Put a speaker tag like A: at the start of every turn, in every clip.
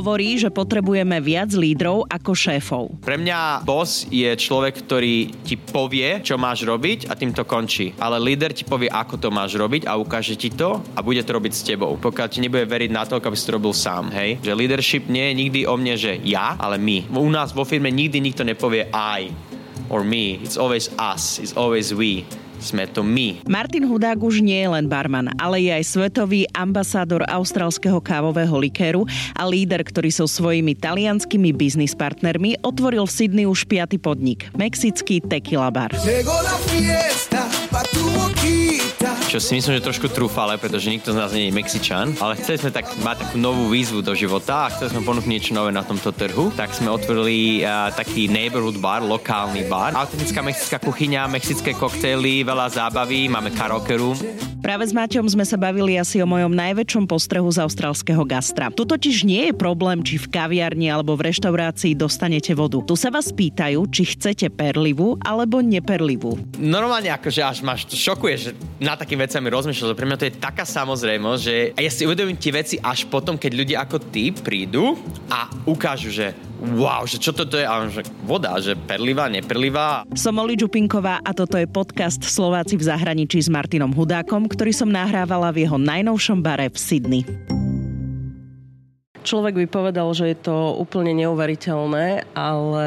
A: Hovorí, že potrebujeme viac lídrov ako šéfov.
B: Pre mňa boss je človek, ktorý ti povie, čo máš robiť a tým to končí. Ale líder ti povie, ako to máš robiť a ukáže ti to a bude to robiť s tebou. Pokiaľ ti nebude veriť na to, aby si to robil sám. Hej? Že leadership nie je nikdy o mne, že ja, ale my. U nás vo firme nikdy nikto nepovie I or me. It's always us. It's always we sme to my.
A: Martin Hudák už nie je len barman, ale je aj svetový ambasádor austrálskeho kávového likéru a líder, ktorý so svojimi talianskými biznis partnermi otvoril v Sydney už piaty podnik, mexický tequila bar. Llegó la fiesta, pa tu
B: čo si myslím, že trošku trúfale, pretože nikto z nás nie je Mexičan, ale chceli sme tak mať takú novú výzvu do života a chceli sme ponúknuť niečo nové na tomto trhu, tak sme otvorili uh, taký neighborhood bar, lokálny bar. Autentická mexická kuchyňa, mexické koktejly, veľa zábavy, máme karaoke room.
A: Práve s Maťom sme sa bavili asi o mojom najväčšom postrehu z austrálskeho gastra. Tu totiž nie je problém, či v kaviarni alebo v reštaurácii dostanete vodu. Tu sa vás pýtajú, či chcete perlivú alebo neperlivú.
B: Normálne akože až máš šokuje, že na takým vecami rozmýšľať, pre mňa to je taká samozrejmosť, že ja si uvedomím tie veci až potom, keď ľudia ako ty prídu a ukážu, že wow, že čo toto je? A že voda, že perlivá, neperlivá.
A: Som Oli Čupinková a toto je podcast Slováci v zahraničí s Martinom Hudákom, ktorý som nahrávala v jeho najnovšom bare v Sydney. Človek by povedal, že je to úplne neuveriteľné, ale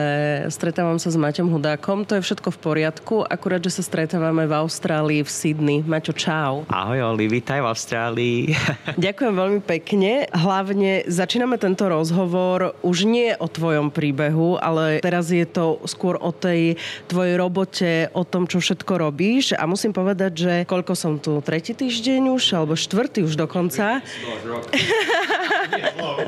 A: stretávam sa s Maťom Hudákom. To je všetko v poriadku, akurát, že sa stretávame v Austrálii, v Sydney. Maťo, čau.
B: Ahoj, Oli, vítaj v Austrálii.
A: Ďakujem veľmi pekne. Hlavne začíname tento rozhovor už nie o tvojom príbehu, ale teraz je to skôr o tej tvojej robote, o tom, čo všetko robíš. A musím povedať, že koľko som tu, tretí týždeň už, alebo štvrtý už dokonca.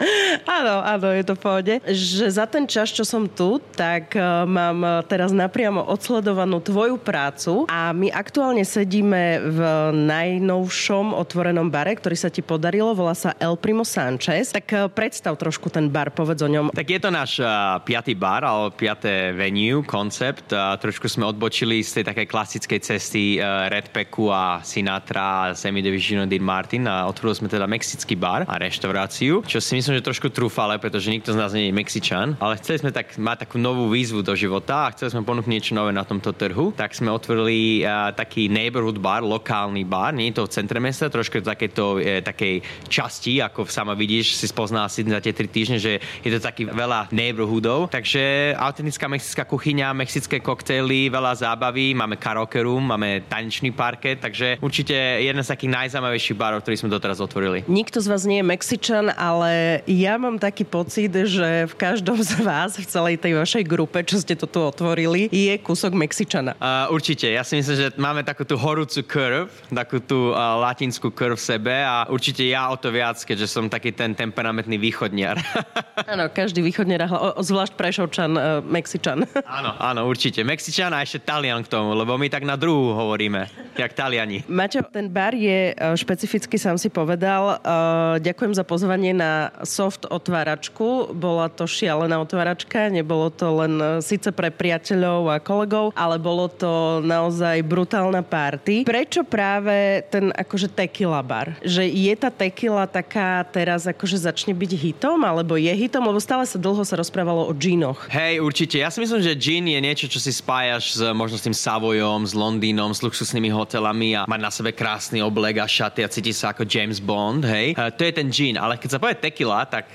A: áno, áno, je to v pohode. Že za ten čas, čo som tu, tak uh, mám e, teraz napriamo odsledovanú tvoju prácu a my aktuálne sedíme v najnovšom otvorenom bare, ktorý sa ti podarilo, volá sa El Primo Sanchez. Tak uh, predstav trošku ten bar, povedz o ňom.
B: Tak je to náš uh, piatý bar, alebo piaté venue, koncept. Uh, trošku sme odbočili z tej takej klasickej cesty uh, Redpacku a Sinatra a Semi Division Dean Martin a otvorili sme teda mexický bar a reštauráciu, čo si myslím, že trošku trúfale, pretože nikto z nás nie je Mexičan, ale chceli sme tak mať takú novú výzvu do života a chceli sme ponúknuť niečo nové na tomto trhu, tak sme otvorili uh, taký neighborhood bar, lokálny bar, nie je to v centre mesta, trošku v takéto, e, takej časti, ako sama vidíš, si spoznala si za tie tri týždne, že je to taký veľa neighborhoodov, takže autentická mexická kuchyňa, mexické koktejly, veľa zábavy, máme karaoke room, máme tanečný parket, takže určite jeden z takých najzaujímavejších barov, ktorý sme doteraz otvorili.
A: Nikto z vás nie je Mexičan, ale ja mám taký pocit, že v každom z vás, v celej tej vašej grupe, čo ste to tu otvorili, je kúsok Mexičana.
B: Uh, určite. Ja si myslím, že máme takú tú horúcu krv, takú tú uh, latinskú krv v sebe a určite ja o to viac, keďže som taký ten temperamentný východniar.
A: Áno, každý východniar, zvlášť Prešovčan, uh, Mexičan.
B: áno, áno, určite. Mexičan a ešte Talian k tomu, lebo my tak na druhú hovoríme, jak Taliani.
A: Maťo, ten bar je špecificky, sám si povedal. Uh, ďakujem za pozvanie na soft otváračku. Bola to šialená otváračka, nebolo to len e, síce pre priateľov a kolegov, ale bolo to naozaj brutálna party. Prečo práve ten akože tequila bar? Že je tá tequila taká teraz akože začne byť hitom, alebo je hitom, lebo stále sa dlho sa rozprávalo o džínoch.
B: Hej, určite. Ja si myslím, že gin je niečo, čo si spájaš s možno s tým Savojom, s Londýnom, s luxusnými hotelami a mať na sebe krásny oblek a šaty a cíti sa ako James Bond, hej. Uh, to je ten gin, ale keď sa povie tequila, tak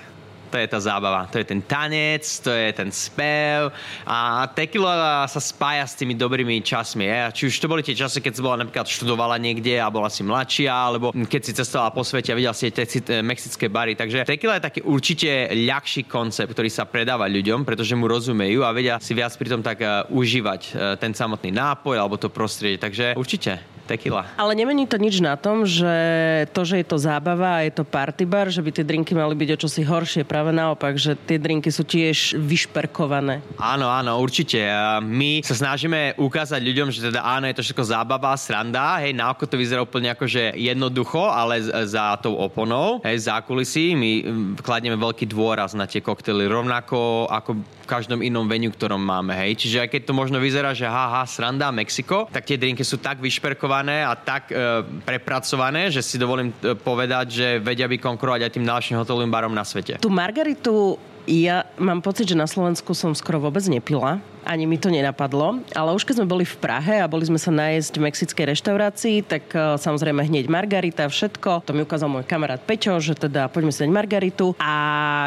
B: to je tá zábava. To je ten tanec, to je ten spev a tequila sa spája s tými dobrými časmi. Je? Či už to boli tie časy, keď si bola napríklad študovala niekde a bola si mladšia, alebo keď si cestovala po svete a videla si tie mexické bary. Takže tequila je taký určite ľahší koncept, ktorý sa predáva ľuďom, pretože mu rozumejú a vedia si viac pritom tak uh, užívať uh, ten samotný nápoj alebo to prostredie. Takže určite tequila.
A: Ale nemení to nič na tom, že to, že je to zábava a je to party bar, že by tie drinky mali byť o čosi horšie. Práve naopak, že tie drinky sú tiež vyšperkované.
B: Áno, áno, určite. My sa snažíme ukázať ľuďom, že teda áno, je to všetko zábava, sranda. Hej, na oko to vyzerá úplne že jednoducho, ale za tou oponou, hej, za kulisy, my kladieme veľký dôraz na tie koktely. Rovnako ako každom inom veniu, ktorom máme, hej. Čiže aj keď to možno vyzerá, že haha, sranda, Mexiko, tak tie drinky sú tak vyšperkované a tak e, prepracované, že si dovolím e, povedať, že vedia by konkurovať aj tým najlepším hotelovým barom na svete.
A: Tu margaritu ja mám pocit, že na Slovensku som skoro vôbec nepila ani mi to nenapadlo. Ale už keď sme boli v Prahe a boli sme sa najesť v mexickej reštaurácii, tak uh, samozrejme hneď margarita, všetko. To mi ukázal môj kamarát Peťo, že teda poďme si dať margaritu. A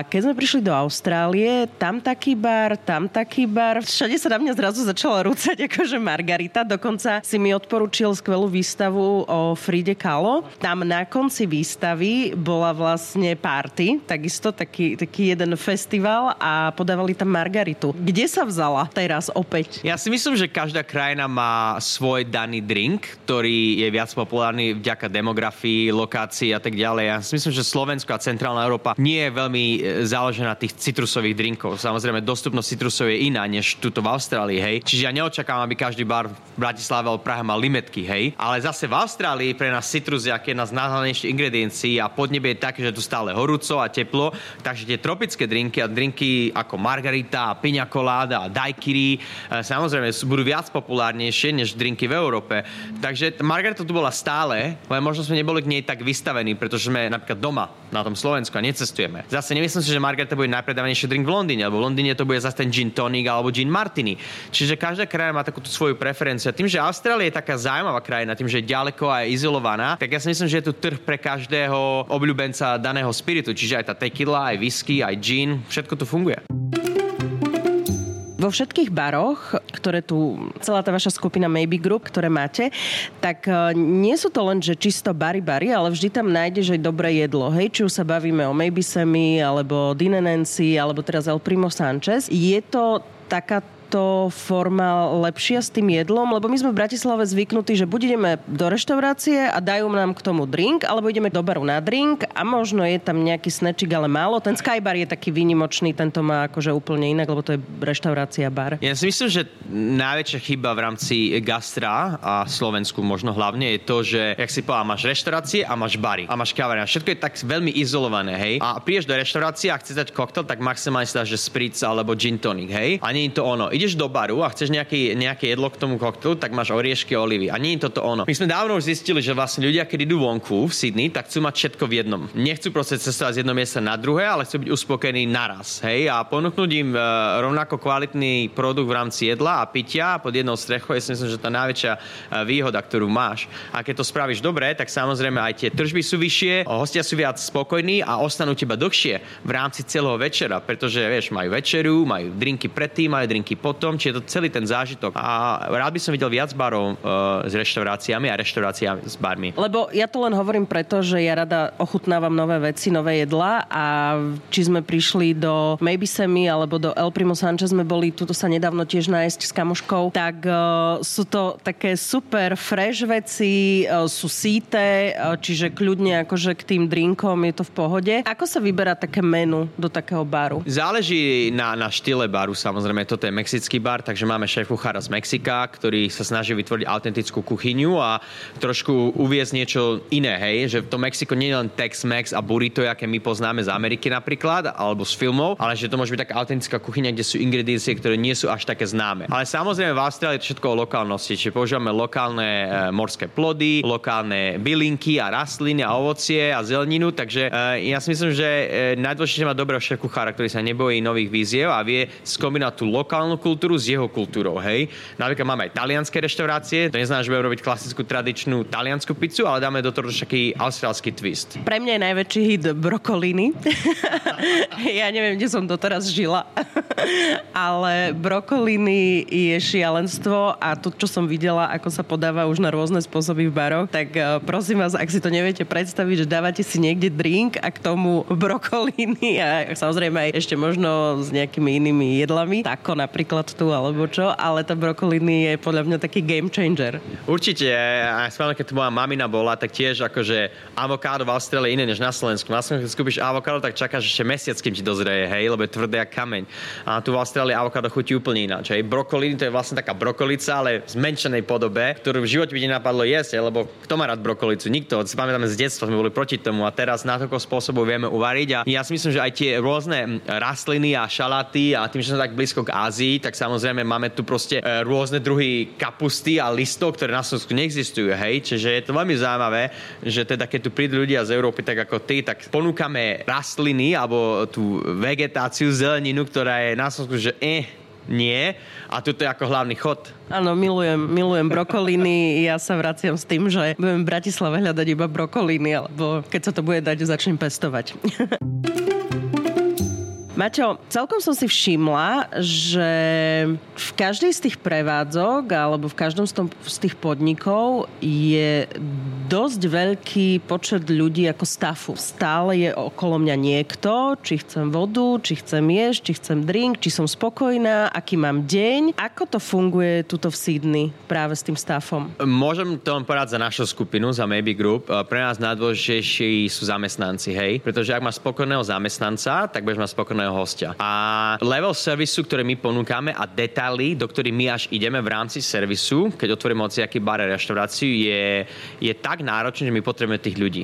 A: keď sme prišli do Austrálie, tam taký bar, tam taký bar. Všade sa na mňa zrazu začala rúcať akože margarita. Dokonca si mi odporučil skvelú výstavu o Fride Kahlo. Tam na konci výstavy bola vlastne party, takisto taký, taký jeden festival a podávali tam margaritu. Kde sa vzala tá teraz opäť?
B: Ja si myslím, že každá krajina má svoj daný drink, ktorý je viac populárny vďaka demografii, lokácii a tak ďalej. Ja si myslím, že Slovensko a Centrálna Európa nie je veľmi e, založená na tých citrusových drinkov. Samozrejme, dostupnosť citrusov je iná než tuto v Austrálii, hej. Čiže ja neočakávam, aby každý bar v Bratislave alebo Prahe mal limetky, hej. Ale zase v Austrálii pre nás citrus je jedna z najhlavnejších ingrediencií a podnebie je také, že tu stále horúco a teplo, takže tie tropické drinky a drinky ako margarita, piña colada a dajky daiquiri, e, samozrejme budú viac populárnejšie než drinky v Európe. Takže Margarita tu bola stále, len možno sme neboli k nej tak vystavení, pretože sme napríklad doma na tom Slovensku a necestujeme. Zase nemyslím si, že Margarita bude najpredávanejší drink v Londýne, alebo v Londýne to bude zase ten gin tonic alebo gin martini. Čiže každá krajina má takúto svoju preferenciu. Tým, že Austrália je taká zaujímavá krajina, tým, že je ďaleko a je izolovaná, tak ja si myslím, že je tu trh pre každého obľúbenca daného spiritu. Čiže aj tá tequila, aj whisky, aj gin, všetko tu funguje.
A: Vo všetkých baroch, ktoré tu, celá tá vaša skupina Maybe Group, ktoré máte, tak e, nie sú to len, že čisto bary bary, ale vždy tam nájdeš aj dobré jedlo. Hej, či už sa bavíme o Maybe Semi, alebo Dinenensi, alebo teraz El Primo Sanchez. Je to taká to forma lepšia s tým jedlom? Lebo my sme v Bratislave zvyknutí, že buď ideme do reštaurácie a dajú nám k tomu drink, alebo ideme do baru na drink a možno je tam nejaký snečik, ale málo. Ten Skybar je taký výnimočný, tento má akože úplne inak, lebo to je reštaurácia bar.
B: Ja si myslím, že najväčšia chyba v rámci gastra a Slovensku možno hlavne je to, že, jak si povedal, máš reštaurácie a máš bary a máš kavárne. Všetko je tak veľmi izolované, hej. A prídeš do reštaurácie a chceš dať koktel, tak maximálne si dáš, že spritz alebo gin tonic, hej. A nie je to ono. Ide ideš do baru a chceš nejaký, nejaké jedlo k tomu koktelu, tak máš oriešky olivy. A nie je toto ono. My sme dávno už zistili, že vlastne ľudia, keď idú vonku v Sydney, tak chcú mať všetko v jednom. Nechcú proste cestovať z jedného miesta na druhé, ale chcú byť uspokojení naraz. Hej? A ponúknuť im uh, rovnako kvalitný produkt v rámci jedla a pitia pod jednou strechou je si myslím, že tá najväčšia uh, výhoda, ktorú máš. A keď to spravíš dobre, tak samozrejme aj tie tržby sú vyššie, hostia sú viac spokojní a ostanú teba dlhšie v rámci celého večera, pretože vieš, majú večeru, majú drinky predtým, majú drinky potom potom, či je to celý ten zážitok. A rád by som videl viac barov uh, s reštauráciami a reštauráciami s barmi.
A: Lebo ja to len hovorím preto, že ja rada ochutnávam nové veci, nové jedlá a či sme prišli do Maybe Semi alebo do El Primo Sanchez sme boli, tuto sa nedávno tiež nájsť s kamoškou, tak uh, sú to také super fresh veci, uh, sú síte, uh, čiže kľudne akože k tým drinkom je to v pohode. Ako sa vyberá také menu do takého baru?
B: Záleží na, na štýle baru, samozrejme, toto je Mexický mexický bar, takže máme šéf kuchára z Mexika, ktorý sa snaží vytvoriť autentickú kuchyňu a trošku uviezť niečo iné, hej, že to Mexiko nie je len Tex-Mex a burrito, aké my poznáme z Ameriky napríklad, alebo z filmov, ale že to môže byť taká autentická kuchyňa, kde sú ingrediencie, ktoré nie sú až také známe. Ale samozrejme v Austrálii je všetko o lokálnosti, čiže používame lokálne e, morské plody, lokálne bylinky a rastliny a ovocie a zeleninu, takže e, ja si myslím, že e, najdôležitejšie mať dobrého šéf kuchára, ktorý sa nebojí nových víziev a vie skombinovať tú lokálnu kultúru s jeho kultúrou, hej. Napríklad máme aj talianské reštaurácie, to neznamená, že budeme robiť klasickú tradičnú taliansku pizzu, ale dáme do toho taký austrálsky twist.
A: Pre mňa je najväčší hit brokoliny. ja neviem, kde som doteraz žila, ale brokoliny je šialenstvo a to, čo som videla, ako sa podáva už na rôzne spôsoby v baroch, tak eh, prosím vás, ak si to neviete predstaviť, že dávate si niekde drink a k tomu brokoliny a samozrejme aj ešte možno s nejakými inými jedlami, tako napríklad šalát tu alebo čo, ale tá brokoliny je podľa mňa taký game changer.
B: Určite, a spomínam, keď tu moja mamina bola, tak tiež akože avokádo v Austrálii iné než na Slovensku. Na Slovensku, keď skúpiš avokádo, tak čakáš ešte mesiac, kým ti dozrie, hej, lebo je tvrdé jak kameň. A tu v Austrálii avokádo chutí úplne ináč. Hej. Brokolín to je vlastne taká brokolica, ale v zmenšenej podobe, ktorú v živote by nenapadlo jesť, lebo kto má rád brokolicu? Nikto. Si pamätáme z detstva, sme boli proti tomu a teraz na toľko spôsobov vieme uvariť. A ja si myslím, že aj tie rôzne rastliny a šalaty a tým, že sme tak blízko k Ázii, tak samozrejme máme tu proste e, rôzne druhy kapusty a listov, ktoré na Slovensku neexistujú. Hej. Čiže je to veľmi zaujímavé, že teda keď tu prídu ľudia z Európy tak ako ty, tak ponúkame rastliny alebo tú vegetáciu, zeleninu, ktorá je na Slovensku, že eh, nie. A tu je ako hlavný chod.
A: Áno, milujem, milujem brokoliny. Ja sa vraciam s tým, že budem v Bratislave hľadať iba brokoliny, alebo keď sa to bude dať, začnem pestovať. Maťo, celkom som si všimla, že v každej z tých prevádzok alebo v každom z, tom, z tých podnikov je dosť veľký počet ľudí ako stafu. Stále je okolo mňa niekto, či chcem vodu, či chcem jesť, či chcem drink, či som spokojná, aký mám deň. Ako to funguje tuto v Sydney práve s tým stafom?
B: Môžem to len povedať za našu skupinu, za Maybe Group. Pre nás najdôležitejší sú zamestnanci, hej? Pretože ak máš spokojného zamestnanca, tak budeš mať spokojného spokojného hostia. A level servisu, ktoré my ponúkame a detaily, do ktorých my až ideme v rámci servisu, keď otvoríme hociaký bar a reštauráciu, je, je tak náročné, že my potrebujeme tých ľudí.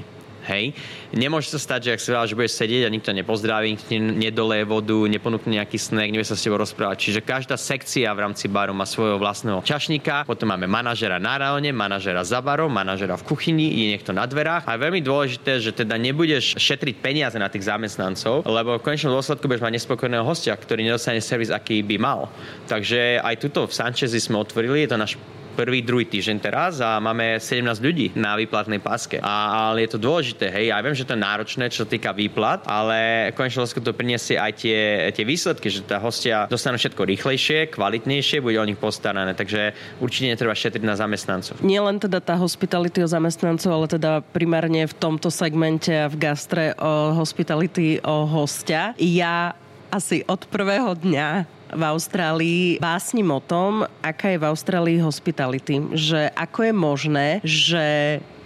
B: Hej. Nemôže sa stať, že ak si že budeš sedieť a nikto nepozdraví, nikto nedoleje vodu, neponúkne nejaký snack, nevie sa s tebou rozprávať. Čiže každá sekcia v rámci baru má svojho vlastného čašníka, potom máme manažera na raone, manažera za barom, manažera v kuchyni, je niekto na dverách. A je veľmi dôležité, že teda nebudeš šetriť peniaze na tých zamestnancov, lebo v konečnom dôsledku budeš mať nespokojného hostia, ktorý nedostane servis, aký by mal. Takže aj tuto v Sanchezi sme otvorili, je to náš prvý, druhý týždeň teraz a máme 17 ľudí na výplatnej páske. A, ale je to dôležité, hej, ja viem, že to je náročné, čo sa týka výplat, ale konečne to priniesie aj tie, tie výsledky, že tá hostia dostanú všetko rýchlejšie, kvalitnejšie, bude o nich postarané, takže určite netreba šetriť na zamestnancov.
A: Nie len teda tá hospitality o zamestnancov, ale teda primárne v tomto segmente a v gastre o hospitality o hostia. Ja asi od prvého dňa v Austrálii básnim o tom, aká je v Austrálii hospitality. Že ako je možné, že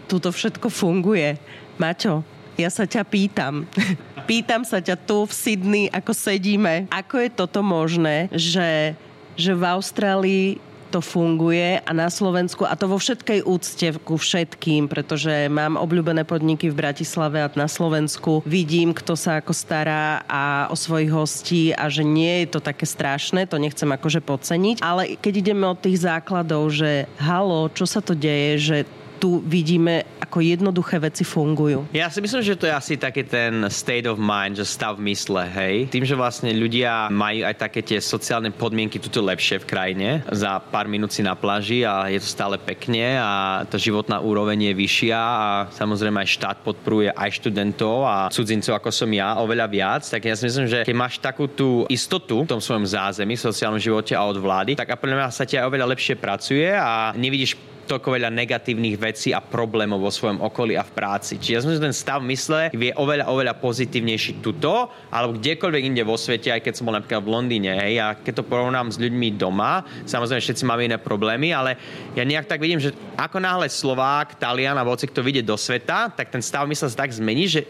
A: tuto všetko funguje. Maťo, ja sa ťa pýtam. pýtam sa ťa tu v Sydney, ako sedíme. Ako je toto možné, že, že v Austrálii to funguje a na Slovensku, a to vo všetkej úcte ku všetkým, pretože mám obľúbené podniky v Bratislave a na Slovensku. Vidím, kto sa ako stará a o svojich hostí a že nie je to také strašné, to nechcem akože podceniť. Ale keď ideme od tých základov, že halo, čo sa to deje, že tu vidíme, ako jednoduché veci fungujú.
B: Ja si myslím, že to je asi taký ten state of mind, že stav mysle, hej. Tým, že vlastne ľudia majú aj také tie sociálne podmienky tuto lepšie v krajine, za pár minút si na pláži a je to stále pekne a tá životná úroveň je vyššia a samozrejme aj štát podporuje aj študentov a cudzincov, ako som ja, oveľa viac, tak ja si myslím, že keď máš takú tú istotu v tom svojom zázemí, sociálnom živote a od vlády, tak a mňa sa ti aj oveľa lepšie pracuje a nevidíš toľko veľa negatívnych vecí a problémov vo svojom okolí a v práci. Čiže ja som ten stav mysle vie oveľa, oveľa pozitívnejší tuto, alebo kdekoľvek inde vo svete, aj keď som bol napríklad v Londýne. Hej, a keď to porovnám s ľuďmi doma, samozrejme všetci máme iné problémy, ale ja nejak tak vidím, že ako náhle Slovák, Talian a voci, kto vyjde do sveta, tak ten stav mysle sa tak zmení, že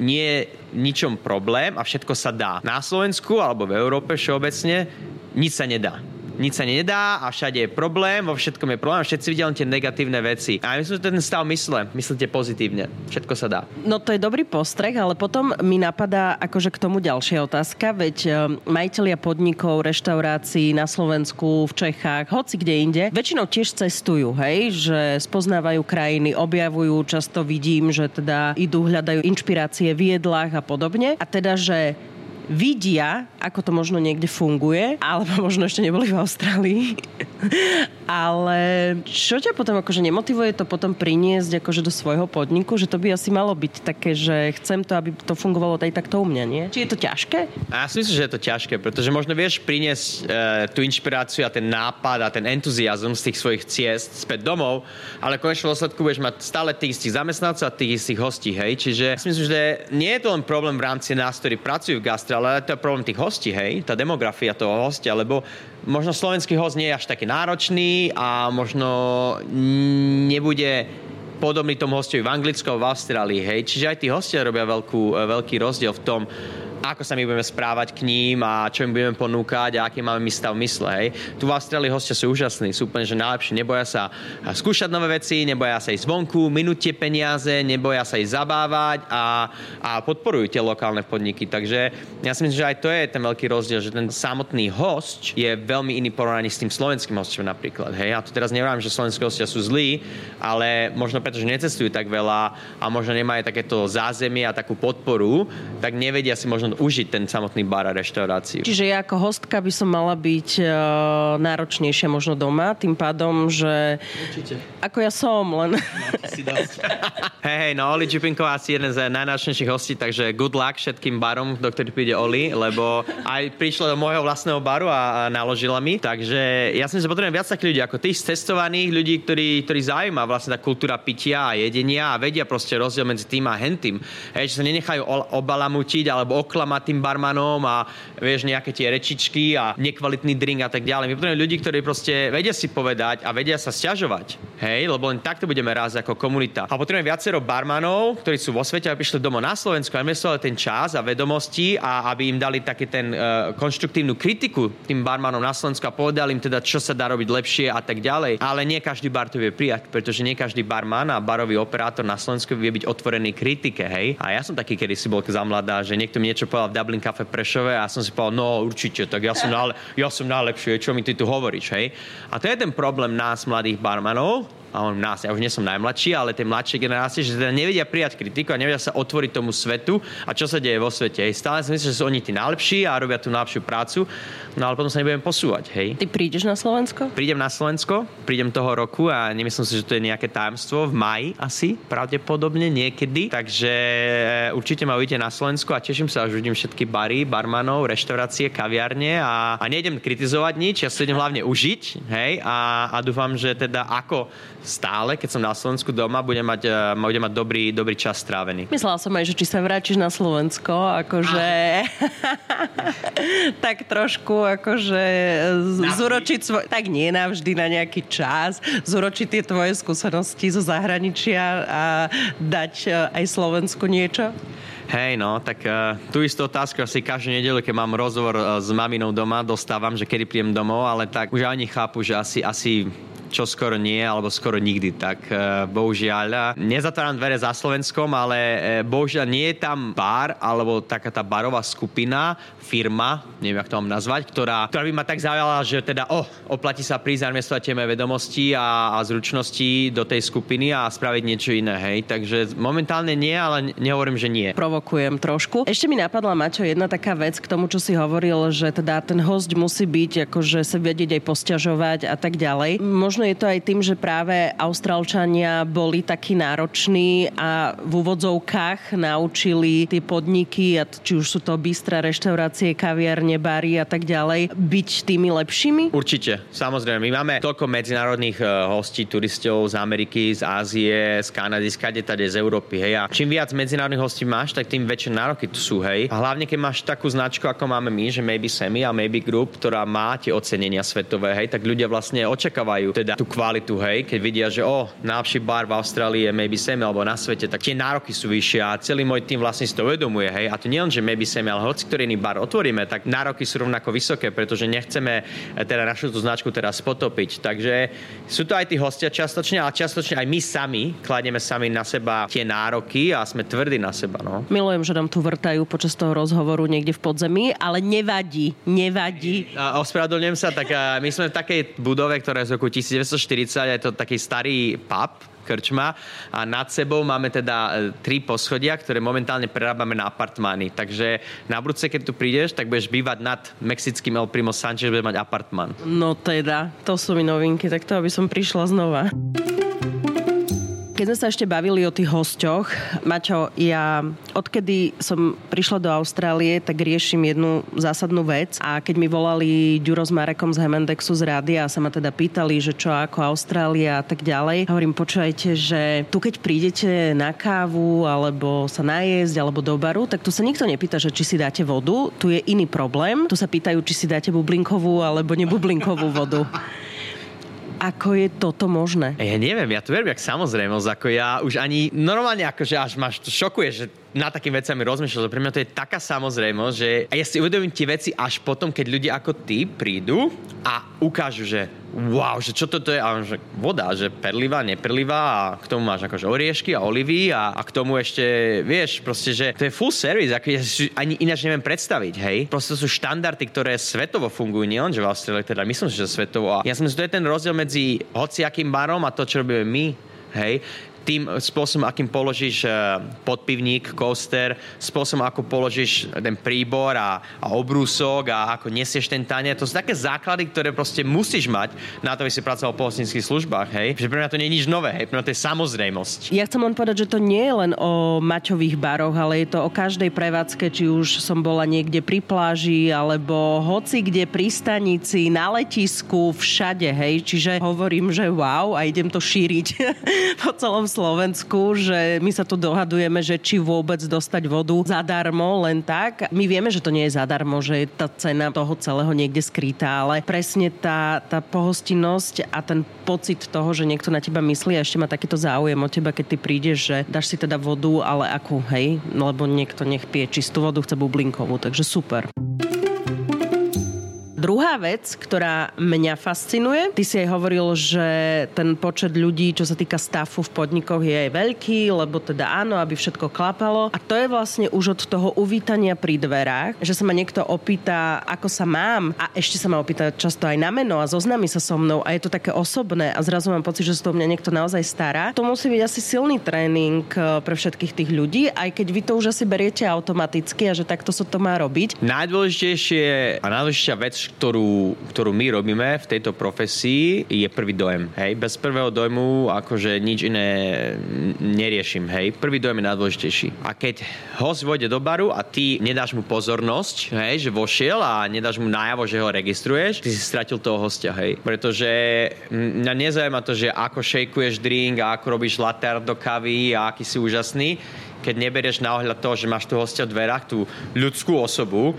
B: nie je ničom problém a všetko sa dá. Na Slovensku alebo v Európe všeobecne nič sa nedá nič sa nedá a všade je problém, vo všetkom je problém, všetci vidia len tie negatívne veci. A myslím, že ten stav mysle, myslíte pozitívne, všetko sa dá.
A: No to je dobrý postreh, ale potom mi napadá akože k tomu ďalšia otázka, veď e, majiteľia podnikov, reštaurácií na Slovensku, v Čechách, hoci kde inde, väčšinou tiež cestujú, hej, že spoznávajú krajiny, objavujú, často vidím, že teda idú, hľadajú inšpirácie v jedlách a podobne. A teda, že vidia, ako to možno niekde funguje, alebo možno ešte neboli v Austrálii. Ale čo ťa potom akože nemotivuje to potom priniesť akože do svojho podniku, že to by asi malo byť také, že chcem to, aby to fungovalo aj takto u mňa, nie? Či je to ťažké?
B: Ja si myslím, že je to ťažké, pretože možno vieš priniesť e, tú inšpiráciu a ten nápad a ten entuziasm z tých svojich ciest späť domov, ale v konečnom dôsledku budeš mať stále tých istých zamestnancov a tých istých hostí, hej? Čiže ja si myslím, že nie je to len problém v rámci nás, ktorí pracujú v gastre, ale to je problém tých hostí, hej, tá demografia toho hostia, lebo možno slovenský host nie je až taký náročný a možno nebude podobný tomu hostovi v Anglicku a v Austrálii, hej. Čiže aj tí hostia robia veľkú, veľký rozdiel v tom, ako sa my budeme správať k ním a čo im budeme ponúkať a aký máme my stav mysle. Hej. Tu v Austrálii hostia sú úžasní, sú úplne že najlepší, neboja sa skúšať nové veci, neboja sa ísť zvonku, minúť tie peniaze, neboja sa ísť zabávať a, a podporujú tie lokálne podniky. Takže ja si myslím, že aj to je ten veľký rozdiel, že ten samotný host je veľmi iný porovnaní s tým slovenským hostom napríklad. Hej. Ja tu teraz neviem, že slovenské hostia sú zlí, ale možno preto, že necestujú tak veľa a možno nemajú takéto zázemie a takú podporu, tak nevedia si možno užiť ten samotný bar a reštauráciu.
A: Čiže ja ako hostka by som mala byť uh, náročnejšia možno doma, tým pádom, že...
B: Určite.
A: Ako ja som, len...
B: No, hej, hej, no Oli Čipinko asi jeden z najnáročnejších hostí, takže good luck všetkým barom, do ktorých príde Oli, lebo aj prišla do môjho vlastného baru a, a naložila mi, takže ja si myslím, že potrebujem viac takých ľudí ako tých cestovaných ľudí, ktorí, ktorí zaujíma vlastne tá kultúra pitia a jedenia a vedia proste rozdiel medzi tým a hentým. Hej, že sa nenechajú obalamutiť alebo oklamať tým barmanom a vieš, nejaké tie rečičky a nekvalitný drink a tak ďalej. My potrebujeme ľudí, ktorí proste vedia si povedať a vedia sa stiažovať. Hej, lebo len takto budeme raz ako komunita. A potrebujeme viacero barmanov, ktorí sú vo svete a prišli domov na Slovensku a investovali ten čas a vedomosti a aby im dali taký ten uh, konštruktívnu kritiku tým barmanom na Slovensku a povedali im teda, čo sa dá robiť lepšie a tak ďalej. Ale nie každý bar to vie prijať, pretože nie každý barman a barový operátor na Slovensku vie byť otvorený kritike, hej. A ja som taký, kedy si bol za mladá, že niekto mi niečo povedal v Dublin Cafe Prešove a som si povedal, no určite, tak ja som, nále, ja som najlepší, čo mi ty tu hovoríš, hej. A to je ten problém nás, mladých barmanov, a on nás, ja už nie som najmladší, ale tie mladšie generácie, že teda nevedia prijať kritiku a nevedia sa otvoriť tomu svetu a čo sa deje vo svete. Hej. Stále si myslím, že sú oni tí najlepší a robia tú najlepšiu prácu, no ale potom sa nebudem posúvať. Hej.
A: Ty prídeš na Slovensko?
B: Prídem na Slovensko, prídem toho roku a nemyslím si, že to je nejaké tajomstvo. V maji asi, pravdepodobne niekedy. Takže e, určite ma uvidíte na Slovensku a teším sa, že vidím všetky bary, barmanov, reštaurácie, kaviarne a, a nejdem kritizovať nič, ja sa idem hlavne užiť, hej, a, a dúfam, že teda ako stále, keď som na Slovensku doma, budem mať, uh, budem mať dobrý, dobrý čas strávený.
A: Myslela som aj, že či sa vrátiš na Slovensko, akože tak trošku akože zúročiť svoj... Tak nie navždy na nejaký čas. Zúročiť tie tvoje skúsenosti zo zahraničia a dať uh, aj Slovensku niečo?
B: Hej, no, tak uh, tú istú otázku asi každú nedelu, keď mám rozhovor uh, s maminou doma, dostávam, že kedy príjem domov, ale tak už ani chápu, že asi, asi čo skoro nie, alebo skoro nikdy. Tak e, bohužiaľ, nezatváram dvere za Slovenskom, ale e, bohužiaľ nie je tam bar, alebo taká tá barová skupina, firma, neviem, ako to mám nazvať, ktorá, ktorá by ma tak zaujala, že teda, oh, oplatí sa prísť a moje vedomosti a, a zručnosti do tej skupiny a spraviť niečo iné, hej. Takže momentálne nie, ale nehovorím, že nie.
A: Provokujem trošku. Ešte mi napadla, Maťo, jedna taká vec k tomu, čo si hovoril, že teda ten host musí byť, akože sa vedieť aj posťažovať a tak ďalej. Možno možno je to aj tým, že práve Austrálčania boli takí nároční a v úvodzovkách naučili tie podniky, a či už sú to bystré reštaurácie, kaviarne, bary a tak ďalej, byť tými lepšími?
B: Určite, samozrejme. My máme toľko medzinárodných e, hostí, turistov z Ameriky, z Ázie, z Kanady, z kade tade, z Európy. Hej. A čím viac medzinárodných hostí máš, tak tým väčšie nároky tu sú. Hej. A hlavne, keď máš takú značku, ako máme my, že Maybe Semi a Maybe Group, ktorá má tie ocenenia svetové, hej, tak ľudia vlastne očakávajú teda tú kvalitu, hej, keď vidia, že o, najlepší bar v Austrálii je maybe Semi alebo na svete, tak tie nároky sú vyššie a celý môj tým vlastne si to uvedomuje, hej. A to nie len, že maybe Semi, ale hoci ktorý iný bar otvoríme, tak nároky sú rovnako vysoké, pretože nechceme eh, teda našu tú značku teraz potopiť. Takže sú to aj tí hostia častočne, ale častočne aj my sami kladieme sami na seba tie nároky a sme tvrdí na seba. No.
A: Milujem, že nám tu vrtajú počas toho rozhovoru niekde v podzemí, ale nevadí, nevadí.
B: ospravedlňujem sa, tak my sme v takej budove, ktorá je z roku 1940, je to taký starý pub, krčma a nad sebou máme teda e, tri poschodia, ktoré momentálne prerábame na apartmány. Takže na budúce, keď tu prídeš, tak budeš bývať nad mexickým El Primo Sanchez, budeš mať apartmán.
A: No teda, to sú mi novinky, tak to aby som prišla znova. Keď sme sa ešte bavili o tých hosťoch, Maťo, ja odkedy som prišla do Austrálie, tak riešim jednu zásadnú vec. A keď mi volali Ďuro s Marekom z Hemendexu z rádia a sa ma teda pýtali, že čo ako Austrália a tak ďalej, hovorím, počujete, že tu keď prídete na kávu alebo sa najesť alebo do baru, tak tu sa nikto nepýta, že či si dáte vodu, tu je iný problém, tu sa pýtajú, či si dáte bublinkovú alebo nebublinkovú vodu ako je toto možné?
B: Ja neviem, ja to verím jak samozrejmosť, ako ja už ani normálne akože až máš šokuje, že na takými vecami rozmýšľal, pre mňa to je taká samozrejmosť, že ja si uvedomím tie veci až potom, keď ľudia ako ty prídu a ukážu, že wow, že čo toto je? A že voda, že perlivá, neperlivá a k tomu máš akože oriešky a olivy a, a k tomu ešte, vieš, proste, že to je full service, ako ja si ani ináč neviem predstaviť, hej. Proste sú štandardy, ktoré svetovo fungujú, nielen, že v Austrálii, teda myslím si, že svetovo. A ja si myslím, že to je ten rozdiel medzi hociakým barom a to, čo robíme my, hej tým spôsobom, akým položíš eh, podpivník, coaster, spôsobom, ako položíš ten príbor a, a obrúsok a ako nesieš ten tanier. To sú také základy, ktoré proste musíš mať na to, aby si pracoval v pohostinských službách, hej. Že pre mňa to nie je nič nové, hej. Pre mňa to je samozrejmosť.
A: Ja chcem len povedať, že to nie je len o maťových baroch, ale je to o každej prevádzke, či už som bola niekde pri pláži, alebo hoci kde pri stanici, na letisku, všade, hej. Čiže hovorím, že wow a idem to šíriť po celom Slovensku, že my sa tu dohadujeme, že či vôbec dostať vodu zadarmo, len tak. My vieme, že to nie je zadarmo, že je tá cena toho celého niekde skrytá, ale presne tá, tá pohostinnosť a ten pocit toho, že niekto na teba myslí a ešte má takýto záujem o teba, keď ty prídeš, že dáš si teda vodu, ale akú, hej, lebo niekto nech pije čistú vodu, chce bublinkovú, takže super. Druhá vec, ktorá mňa fascinuje, ty si aj hovoril, že ten počet ľudí, čo sa týka stafu v podnikoch je aj veľký, lebo teda áno, aby všetko klapalo. A to je vlastne už od toho uvítania pri dverách, že sa ma niekto opýta, ako sa mám a ešte sa ma opýta často aj na meno a zoznami sa so mnou a je to také osobné a zrazu mám pocit, že sa to mňa niekto naozaj stará. To musí byť asi silný tréning eh, pre všetkých tých ľudí, aj keď vy to už asi beriete automaticky a že takto sa to má robiť.
B: Najdôležitejšie a najdôležitejšia vec, ktorú, ktorú my robíme v tejto profesii, je prvý dojem. Hej? Bez prvého dojmu akože nič iné neriešim. Hej? Prvý dojem je najdôležitejší. A keď host vojde do baru a ty nedáš mu pozornosť, hej, že vošiel a nedáš mu najavo, že ho registruješ, ty si stratil toho hostia. Hej? Pretože mňa nezaujíma to, že ako šejkuješ drink a ako robíš latte do kavy a aký si úžasný keď neberieš na ohľad toho, že máš tu hostia v dverách, tú ľudskú osobu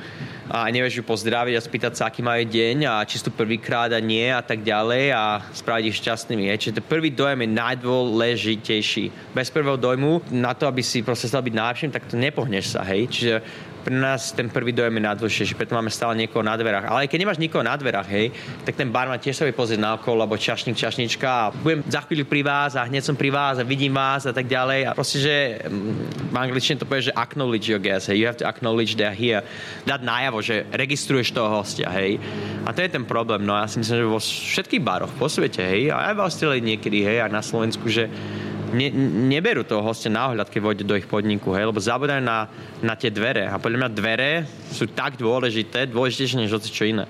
B: a nevieš ju pozdraviť a spýtať sa, aký majú deň a či sú prvýkrát a nie a tak ďalej a spraviť ich šťastnými. Je. Čiže ten prvý dojem je najdôležitejší. Bez prvého dojmu, na to, aby si proste stal byť najlepším, tak to nepohneš sa, hej. Čiže pre nás ten prvý dojem je najdôležitejší, preto máme stále niekoho na dverách. Ale keď nemáš nikoho na dverách, hej, tak ten barman tiež sa vie pozrieť na okolo, alebo čašník, čašnička a budem za chvíľu pri vás a hneď som pri vás a vidím vás a tak ďalej. A proste, že mm, v angličtine to povie, že acknowledge your guests, hey. you have to acknowledge they're here. Dať najavo, že registruješ toho hostia, hej. A to je ten problém, no ja si myslím, že vo všetkých baroch po svete, hej, a aj v Austrálii niekedy, hej, a na Slovensku, že ne, neberú toho hostia na ohľad, keď vojde do ich podniku, hej, lebo zabudajú na, na tie dvere. A podľa mňa dvere sú tak dôležité, dôležitejšie než hoci čo iné.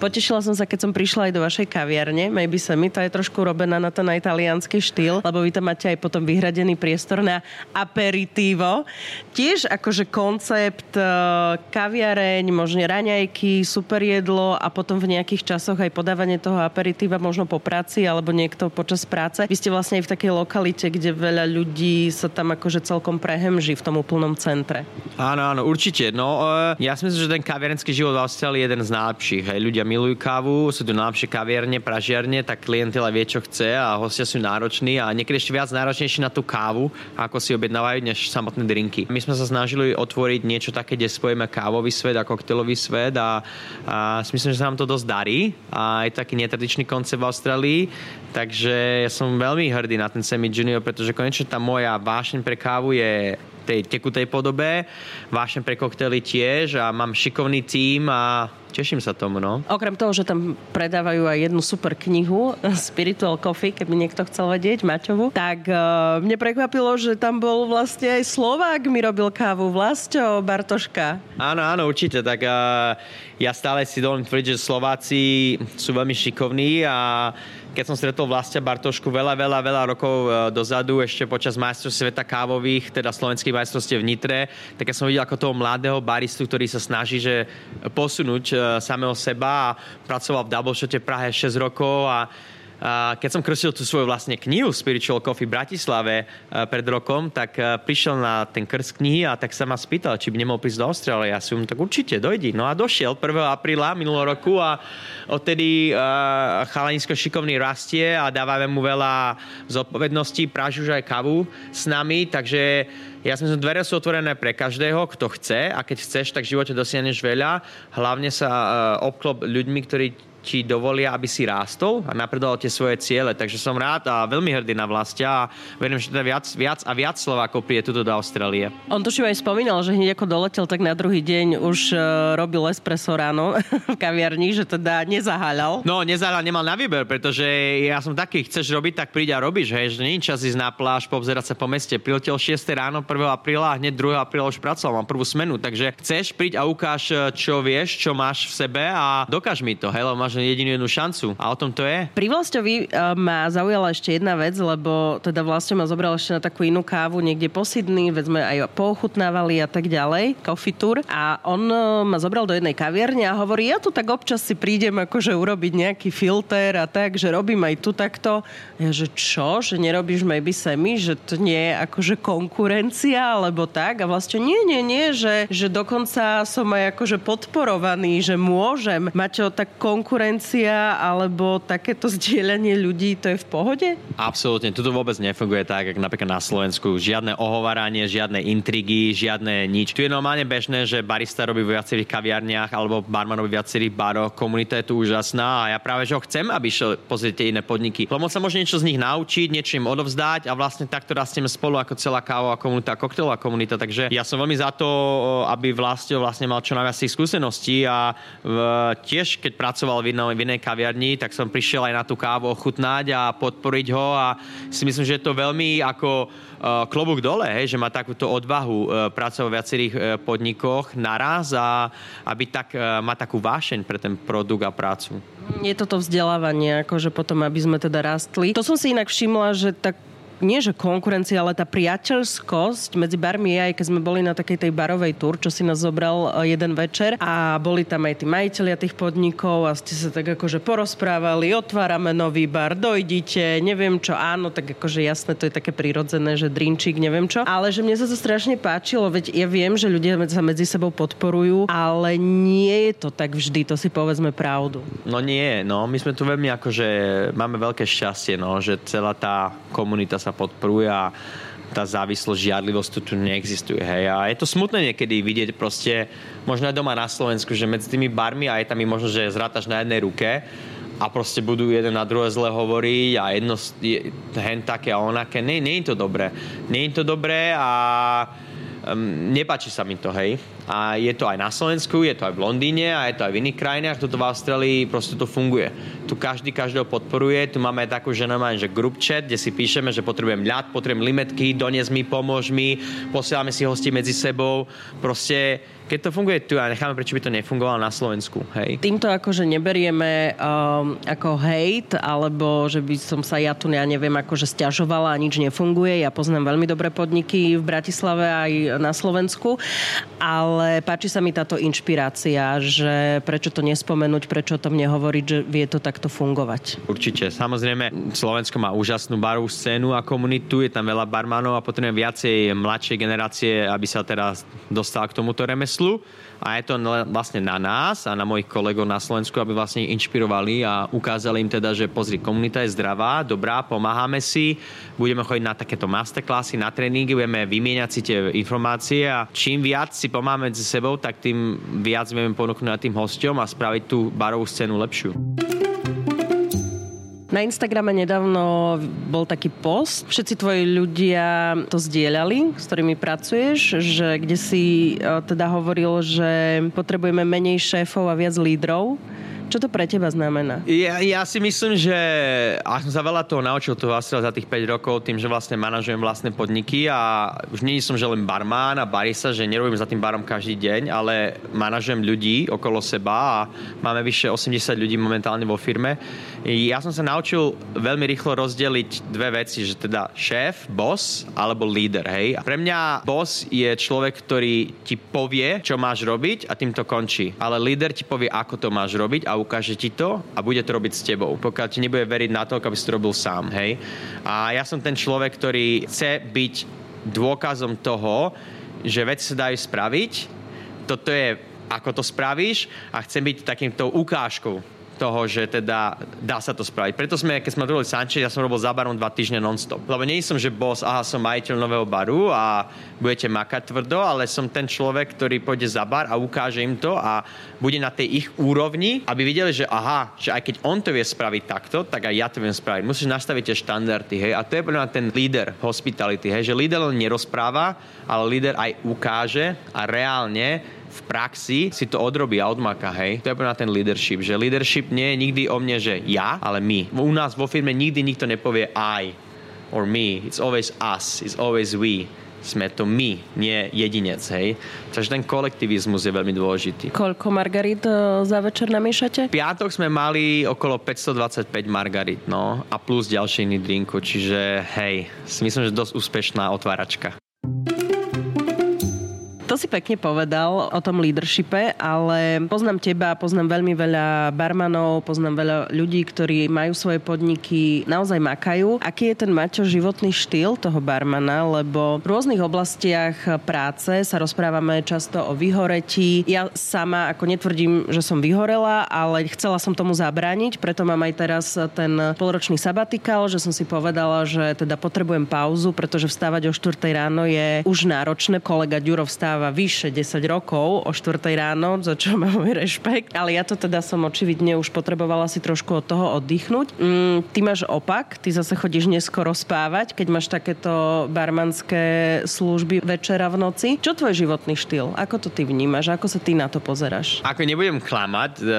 A: Potešila som sa, keď som prišla aj do vašej kaviarne. Maybe sa mi to je trošku robená na ten italianský štýl, lebo vy tam máte aj potom vyhradený priestor na aperitivo. Tiež akože koncept e, kaviareň, možno raňajky, super jedlo a potom v nejakých časoch aj podávanie toho aperitíva možno po práci alebo niekto počas práce. Vy ste vlastne aj v takej lokalite, kde veľa ľudí sa tam akože celkom prehemží v tom úplnom centre.
B: Áno, áno, určite. No, e, ja si myslím, že ten kaviarenský život v Austrálii je jeden z najlepších. Hej. Ľudia milujú kávu, sú tu najlepšie kaviarne, pražiarne, tak klientela vie, čo chce a hostia sú nároční a niekedy ešte viac náročnejší na tú kávu, ako si objednávajú, než samotné drinky. My sme sa snažili otvoriť niečo také, kde spojíme kávový svet a koktejlový svet a, a myslím, že sa nám to dosť darí a je taký netradičný koncept v Austrálii, takže ja som veľmi hrdý na ten Semi Junior, pretože konečne tá moja vášeň pre kávu je tej tekutej podobe, vášem pre koktely tiež a mám šikovný tím a teším sa tomu, no.
A: Okrem toho, že tam predávajú aj jednu super knihu Spiritual Coffee, keby niekto chcel vedieť, Maťovu, tak uh, mne prekvapilo, že tam bol vlastne aj Slovák, mi robil kávu, Vlasto Bartoška.
B: Áno, áno, určite, tak uh, ja stále si dovolím tvrdiť, že Slováci sú veľmi šikovní a keď som stretol Vlastia Bartošku veľa, veľa, veľa rokov e, dozadu, ešte počas majstrov sveta kávových, teda slovenských majstrovstiev v Nitre, tak ja som videl ako toho mladého baristu, ktorý sa snaží že posunúť e, samého seba a pracoval v Double Shote Prahe 6 rokov a keď som krstil tú svoju vlastne knihu Spiritual Coffee v Bratislave pred rokom, tak prišiel na ten krst knihy a tak sa ma spýtal, či by nemohol prísť do Austrálie. Ja si mu tak určite, dojdi. No a došiel 1. apríla minulého roku a odtedy chalanisko šikovný rastie a dávame mu veľa zodpovedností, práži už aj kavu s nami, takže ja myslím, dvere sú otvorené pre každého, kto chce a keď chceš, tak v živote dosiahneš veľa. Hlavne sa obklop ľuďmi, ktorí ti dovolia, aby si rástol a napredoval tie svoje ciele. Takže som rád a veľmi hrdý na vlastia a verím, že teda viac, viac a viac Slovákov príde tuto do Austrálie.
A: On to aj spomínal, že hneď ako doletel, tak na druhý deň už uh, robil espresso ráno v kaviarni, že teda nezaháľal.
B: No, nezaháľal, nemal na výber, pretože ja som taký, chceš robiť, tak príď a robíš, hej, že nie čas ísť na pláž, povzerať sa po meste. Priletel 6 ráno 1. apríla a hneď 2. apríla už pracoval, mám prvú smenu, takže chceš príď a ukáž, čo vieš, čo máš v sebe a dokáž mi to, hej, máš jedinú jednu šancu. A o tom to je.
A: Pri Vlastovi uh, ma zaujala ešte jedna vec, lebo teda Vlasto ma zobral ešte na takú inú kávu niekde po Sydney, veď sme aj poochutnávali a tak ďalej, coffee tour. A on uh, ma zobral do jednej kaviarne a hovorí, ja tu tak občas si prídem akože urobiť nejaký filter a tak, že robím aj tu takto. Ja, že čo? Že nerobíš maybe semi? Že to nie je akože konkurencia alebo tak? A vlastne nie, nie, nie, že, že dokonca som aj akože podporovaný, že môžem. mať tak konkurencia alebo takéto zdieľanie ľudí, to je v pohode?
B: Absolútne, toto vôbec nefunguje tak, ako napríklad na Slovensku. Žiadne ohováranie, žiadne intrigy, žiadne nič. Tu je normálne bežné, že barista robí v viacerých kaviarniach alebo barman robí viacerých baroch. Komunita je tu úžasná a ja práve, že ho chcem, aby šiel pozrieť iné podniky. Lebo sa môže niečo z nich naučiť, niečo im odovzdať a vlastne takto rastieme spolu ako celá kávová komunita, koktejlová komunita. Takže ja som veľmi za to, aby vlastne, vlastne mal čo najviac tých skúseností a v, tiež, keď pracoval v, inom, v inej kaviarni, tak som prišiel aj na tú kávu ochutnať a podporiť ho a si myslím, že je to veľmi ako uh, klobúk dole, hej, že má takúto odvahu uh, pracovať v viacerých uh, podnikoch naraz a aby tak, uh, má takú vášeň pre ten produkt a prácu.
A: Je toto vzdelávanie, akože potom, aby sme teda rastli. To som si inak všimla, že tak nie že konkurencia, ale tá priateľskosť medzi barmi je aj keď sme boli na takej tej barovej tur, čo si nás zobral e, jeden večer. A boli tam aj tí majiteľia tých podnikov a ste sa tak akože porozprávali, otvárame nový bar, dojdite, neviem čo, áno, tak akože jasné, to je také prirodzené, že drinčík, neviem čo, ale že mne sa to strašne páčilo, veď ja viem, že ľudia sa medzi sebou podporujú, ale nie je to tak vždy, to si povedzme pravdu.
B: No nie, no, my sme tu veľmi akože, máme veľké šťastie, no, že celá tá komunita sa sa podporuje a tá závislosť, žiadlivosť tu, tu neexistuje. Hej. A je to smutné niekedy vidieť proste, možno aj doma na Slovensku, že medzi tými barmi a je tam možno, že zrátaš na jednej ruke a proste budú jeden na druhé zle hovoriť a jedno je, hen také a onaké. Nie, nie je to dobré. Nie je to dobré a um, nepáči sa mi to, hej. A je to aj na Slovensku, je to aj v Londýne a je to aj v iných krajinách. Toto v Austrálii proste to funguje. Tu každý každého podporuje. Tu máme aj takú, že normálne, že group chat, kde si píšeme, že potrebujem ľad, potrebujem limetky, donies mi, pomôž mi, posielame si hosti medzi sebou. Proste keď to funguje tu a necháme, prečo by to nefungovalo na Slovensku. Hej.
A: Týmto akože neberieme um, ako hate, alebo že by som sa ja tu, ja neviem, akože stiažovala a nič nefunguje. Ja poznám veľmi dobré podniky v Bratislave aj na Slovensku, ale ale páči sa mi táto inšpirácia, že prečo to nespomenúť, prečo o tom nehovoriť, že vie to takto fungovať.
B: Určite. Samozrejme, Slovensko má úžasnú barovú scénu a komunitu, je tam veľa barmanov a potrebujeme viacej mladšej generácie, aby sa teraz dostala k tomuto remeslu a je to vlastne na nás a na mojich kolegov na Slovensku, aby vlastne inšpirovali a ukázali im teda, že pozri, komunita je zdravá, dobrá, pomáhame si, budeme chodiť na takéto masterclassy, na tréningy, budeme vymieňať si tie informácie a čím viac si pomáhame medzi sebou, tak tým viac vieme ponúknuť tým hosťom a spraviť tú barovú scénu lepšiu.
A: Na Instagrame nedávno bol taký post, všetci tvoji ľudia to zdieľali, s ktorými pracuješ, že kde si e, teda hovoril, že potrebujeme menej šéfov a viac lídrov. Čo to pre teba znamená?
B: Ja, ja si myslím, že a som sa veľa toho naučil toho asi za tých 5 rokov tým, že vlastne manažujem vlastné podniky a už nie som, že len barmán a barista, že nerobím za tým barom každý deň, ale manažujem ľudí okolo seba a máme vyše 80 ľudí momentálne vo firme. Ja som sa naučil veľmi rýchlo rozdeliť dve veci, že teda šéf, boss alebo líder, hej. Pre mňa boss je človek, ktorý ti povie, čo máš robiť a tým to končí. Ale líder ti povie, ako to máš robiť a ukáže ti to a bude to robiť s tebou. Pokiaľ ti nebude veriť na to, aby si to robil sám, hej. A ja som ten človek, ktorý chce byť dôkazom toho, že veci sa dajú spraviť. Toto je, ako to spravíš a chcem byť takýmto ukážkou toho, že teda dá sa to spraviť. Preto sme, keď sme robili Sanchez, ja som robil za barom dva týždne non-stop. Lebo nie som, že boss, aha, som majiteľ nového baru a budete makať tvrdo, ale som ten človek, ktorý pôjde za bar a ukáže im to a bude na tej ich úrovni, aby videli, že aha, že aj keď on to vie spraviť takto, tak aj ja to viem spraviť. Musíš nastaviť tie štandardy, hej. A to je podľa ten líder hospitality, hej, že líder len nerozpráva, ale líder aj ukáže a reálne v praxi si to odrobí a odmaka, hej. To je na ten leadership, že leadership nie je nikdy o mne, že ja, ale my. U nás vo firme nikdy nikto nepovie I or me. It's always us. It's always we sme to my, nie jedinec, hej. Takže ten kolektivizmus je veľmi dôležitý.
A: Koľko margarit e, za večer namiešate?
B: Piatok sme mali okolo 525 margarit, no, a plus ďalšie iný drinku, čiže hej, myslím, že dosť úspešná otváračka.
A: Si pekne povedal o tom leadershipe, ale poznám teba, poznám veľmi veľa barmanov, poznám veľa ľudí, ktorí majú svoje podniky, naozaj makajú. Aký je ten Maťo životný štýl toho barmana, lebo v rôznych oblastiach práce sa rozprávame často o vyhoretí. Ja sama ako netvrdím, že som vyhorela, ale chcela som tomu zabrániť, preto mám aj teraz ten polročný sabatikál, že som si povedala, že teda potrebujem pauzu, pretože vstávať o 4 ráno je už náročné. Kolega Ďuro vstáva vyše 10 rokov o 4 ráno, za čo mám rešpekt, ale ja to teda som očividne už potrebovala si trošku od toho oddychnúť. Mm, ty máš opak, ty zase chodíš neskoro spávať, keď máš takéto barmanské služby večera v noci. Čo tvoj životný štýl? Ako to ty vnímaš? Ako sa ty na to pozeráš?
B: Ako nebudem klamať, uh,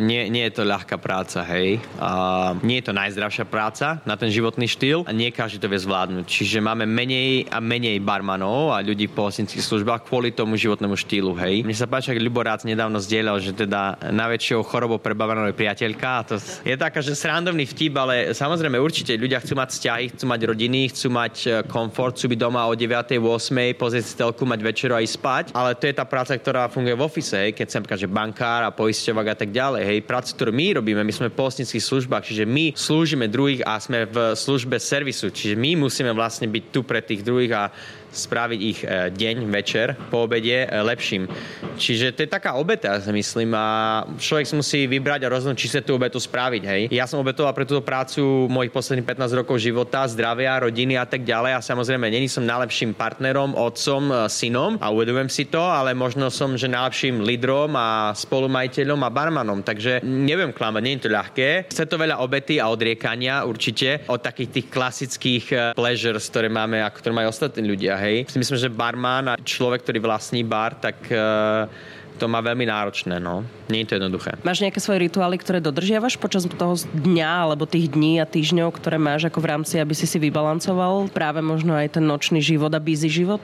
B: nie, nie je to ľahká práca, hej. Uh, nie je to najzdravšia práca na ten životný štýl a nie každý to vie zvládnuť. Čiže máme menej a menej barmanov a ľudí po hostinských službách kvôli tomu životnému štýlu, hej. Mne sa páči, ak Ľuborác nedávno zdieľal, že teda najväčšou chorobou pre Bavanov je priateľka a to je taká, že srandovný vtip, ale samozrejme určite ľudia chcú mať vzťahy, chcú mať rodiny, chcú mať e, komfort, chcú byť doma o 9. 8. pozrieť si telku, mať večeru a ísť spať, ale to je tá práca, ktorá funguje v office, hej, keď sem že bankár a poisťovák a tak ďalej, hej. Prácu, ktorú my robíme, my sme v polstnických službách, čiže my slúžime druhých a sme v službe servisu, čiže my musíme vlastne byť tu pre tých druhých a spraviť ich e, deň, večer, po obede e, lepším. Čiže to je taká obeta, ja si myslím, a človek si musí vybrať a rozhodnúť, či sa tú obetu spraviť. Hej. Ja som obetoval pre túto prácu mojich posledných 15 rokov života, zdravia, rodiny a tak ďalej a samozrejme není som najlepším partnerom, otcom, e, synom a uvedomujem si to, ale možno som, že najlepším lídrom a spolumajiteľom a barmanom, takže neviem klamať, nie je to ľahké. Chce to veľa obety a odriekania určite od takých tých klasických pleasures, ktoré máme, ako ktoré majú ostatní ľudia hej. Si myslím, že barman a človek, ktorý vlastní bar, tak uh, to má veľmi náročné, no. Nie je to jednoduché.
A: Máš nejaké svoje rituály, ktoré dodržiavaš počas toho dňa alebo tých dní a týždňov, ktoré máš ako v rámci, aby si si vybalancoval práve možno aj ten nočný život a busy život?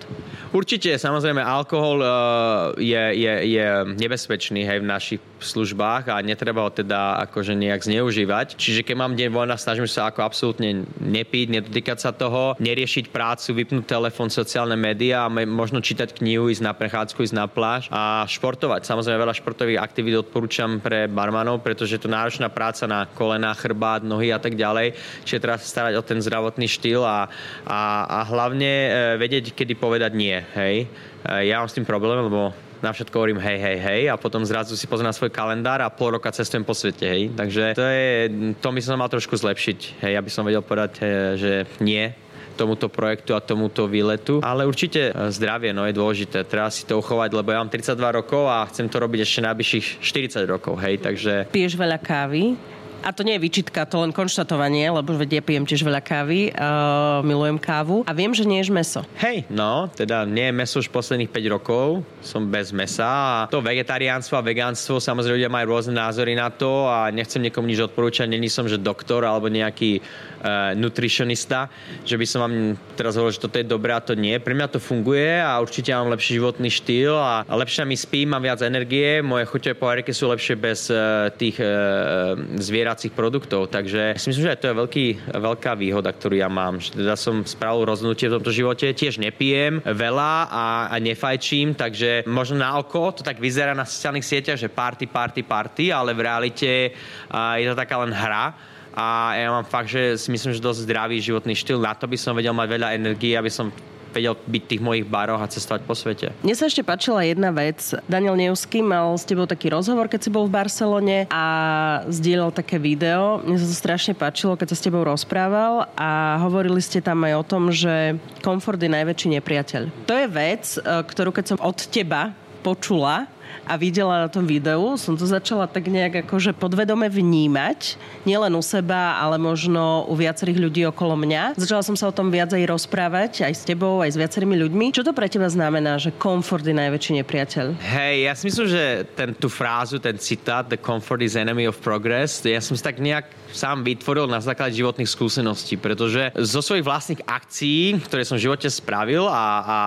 B: Určite, samozrejme, alkohol uh, je, je, je nebezpečný hej, v našich službách a netreba ho teda akože nejak zneužívať. Čiže keď mám deň voľna, snažím sa ako absolútne nepiť, nedotýkať sa toho, neriešiť prácu, vypnúť telefón, sociálne médiá možno čítať knihu, ísť na prechádzku, ísť na pláž a športovať. Samozrejme veľa športových aktivít odporúčam pre barmanov, pretože je to náročná práca na kolena, chrbát, nohy a tak ďalej. Čiže treba sa starať o ten zdravotný štýl a, a, a hlavne e, vedieť, kedy povedať nie. Hej? E, ja mám s tým problém, lebo na všetko hovorím hej, hej, hej a potom zrazu si pozriem na svoj kalendár a pol roka cestujem po svete, hej. Takže to je, to by som mal trošku zlepšiť, hej, aby som vedel povedať, hej, že nie, tomuto projektu a tomuto výletu. Ale určite e, zdravie no, je dôležité. Treba si to uchovať, lebo ja mám 32 rokov a chcem to robiť ešte najbližších 40 rokov. Hej, takže...
A: Piješ veľa kávy? A to nie je vyčitka, to len konštatovanie, lebo ja pijem tiež veľa kávy, uh, milujem kávu. A viem, že nie ješ meso.
B: Hej, no, teda nie je meso už posledných 5 rokov, som bez mesa. A to vegetariánstvo a vegánstvo, samozrejme ľudia majú rôzne názory na to a nechcem niekomu nič odporúčať, není som, že doktor alebo nejaký nutritionista, že by som vám teraz hovoril, že toto je dobré a to nie. Pre mňa to funguje a určite mám lepší životný štýl a, lepšie mi spím, mám viac energie, moje chuťové pohárky sú lepšie bez uh, tých zvierat zbieracích produktov. Takže si myslím, že to je veľký, veľká výhoda, ktorú ja mám. Že teda som spravil rozhodnutie v tomto živote. Tiež nepijem veľa a, a nefajčím, takže možno na oko to tak vyzerá na sociálnych sieťach, že party, party, party, ale v realite je to taká len hra a ja mám fakt, že si myslím, že dosť zdravý životný štýl. Na to by som vedel mať veľa energie, aby som vedel byť tých mojich baroch a cestovať po svete.
A: Mne sa ešte páčila jedna vec. Daniel Neusky mal s tebou taký rozhovor, keď si bol v Barcelone a zdieľal také video. Mne sa to strašne páčilo, keď sa s tebou rozprával a hovorili ste tam aj o tom, že komfort je najväčší nepriateľ. To je vec, e, ktorú keď som od teba počula, a videla na tom videu, som to začala tak nejak akože podvedome vnímať, nielen u seba, ale možno u viacerých ľudí okolo mňa. Začala som sa o tom viac aj rozprávať, aj s tebou, aj s viacerými ľuďmi. Čo to pre teba znamená, že komfort je najväčší nepriateľ?
B: Hej, ja si myslím, že ten, tú frázu, ten citát, the comfort is enemy of progress, ja som si tak nejak sám vytvoril na základe životných skúseností, pretože zo svojich vlastných akcií, ktoré som v živote spravil a, a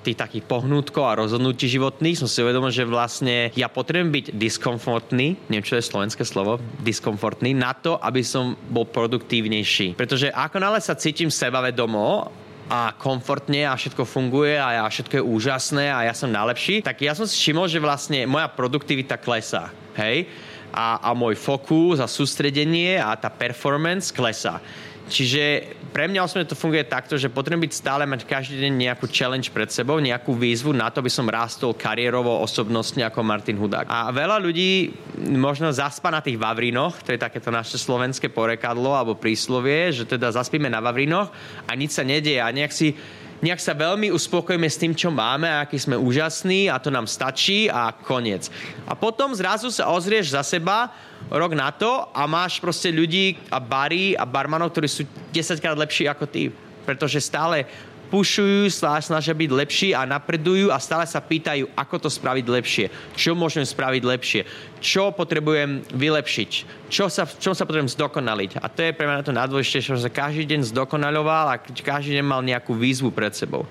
B: tých takých pohnutkov a rozhodnutí životných som si uvedomil, že vlastne ja potrebujem byť diskomfortný, neviem čo je slovenské slovo, diskomfortný, na to, aby som bol produktívnejší. Pretože ako nále sa cítim sebavedomo a komfortne a všetko funguje a ja, všetko je úžasné a ja som najlepší, tak ja som si všimol, že vlastne moja produktivita klesá. Hej? A, a môj fokus a sústredenie a tá performance klesá. Čiže pre mňa osobne to funguje takto, že potrebujem byť stále mať každý deň nejakú challenge pred sebou, nejakú výzvu na to, aby som rástol kariérovo, osobnostne ako Martin Hudák. A veľa ľudí možno zaspa na tých Vavrinoch, to je takéto naše slovenské porekadlo alebo príslovie, že teda zaspíme na Vavrinoch a nič sa nedieje a nejak si nejak sa veľmi uspokojíme s tým, čo máme a aký sme úžasní a to nám stačí a koniec. A potom zrazu sa ozrieš za seba rok na to a máš proste ľudí a bary a barmanov, ktorí sú 10 krát lepší ako ty. Pretože stále pušujú, snažia byť lepší a napredujú a stále sa pýtajú, ako to spraviť lepšie, čo môžem spraviť lepšie, čo potrebujem vylepšiť, čo sa, čom sa potrebujem zdokonaliť. A to je pre mňa to najdôležitejšie, že sa každý deň zdokonaloval a každý deň mal nejakú výzvu pred sebou.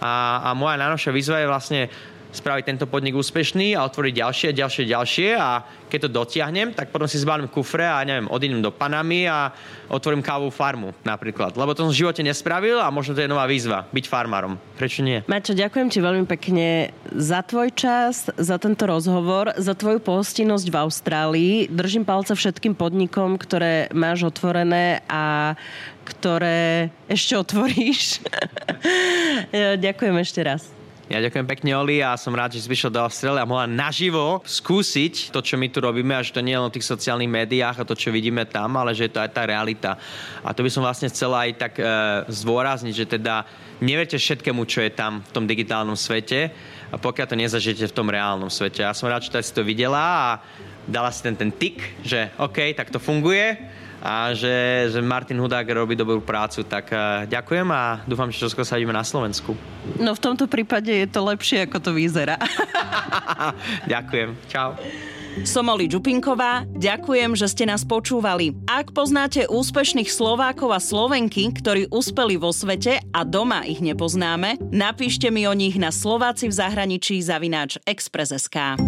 B: A, a moja najnovšia výzva je vlastne spraviť tento podnik úspešný a otvoriť ďalšie, ďalšie, ďalšie a keď to dotiahnem, tak potom si zbalím kufre a neviem, odídem do Panamy a otvorím kávovú farmu napríklad. Lebo to som v živote nespravil a možno to je nová výzva, byť farmárom. Prečo nie?
A: Mačo, ďakujem ti veľmi pekne za tvoj čas, za tento rozhovor, za tvoju pohostinnosť v Austrálii. Držím palce všetkým podnikom, ktoré máš otvorené a ktoré ešte otvoríš. ďakujem ešte raz.
B: Ja ďakujem pekne, Oli, a som rád, že si vyšiel do Austrálie a mohla naživo skúsiť to, čo my tu robíme, a že to nie je len v tých sociálnych médiách a to, čo vidíme tam, ale že je to aj tá realita. A to by som vlastne chcela aj tak e, zdôrazniť, že teda neverte všetkému, čo je tam v tom digitálnom svete, a pokiaľ to nezažijete v tom reálnom svete. Ja som rád, že si to videla a dala si ten, ten tik, že OK, tak to funguje a že, že Martin Hudák robí dobrú prácu, tak uh, ďakujem a dúfam, že čoskoro sa vidíme na Slovensku.
A: No v tomto prípade je to lepšie, ako to vyzerá.
B: ďakujem. Čau.
A: Som Oli Čupinková, ďakujem, že ste nás počúvali. Ak poznáte úspešných Slovákov a Slovenky, ktorí uspeli vo svete a doma ich nepoznáme, napíšte mi o nich na Slováci v zahraničí zavináč Express.sk.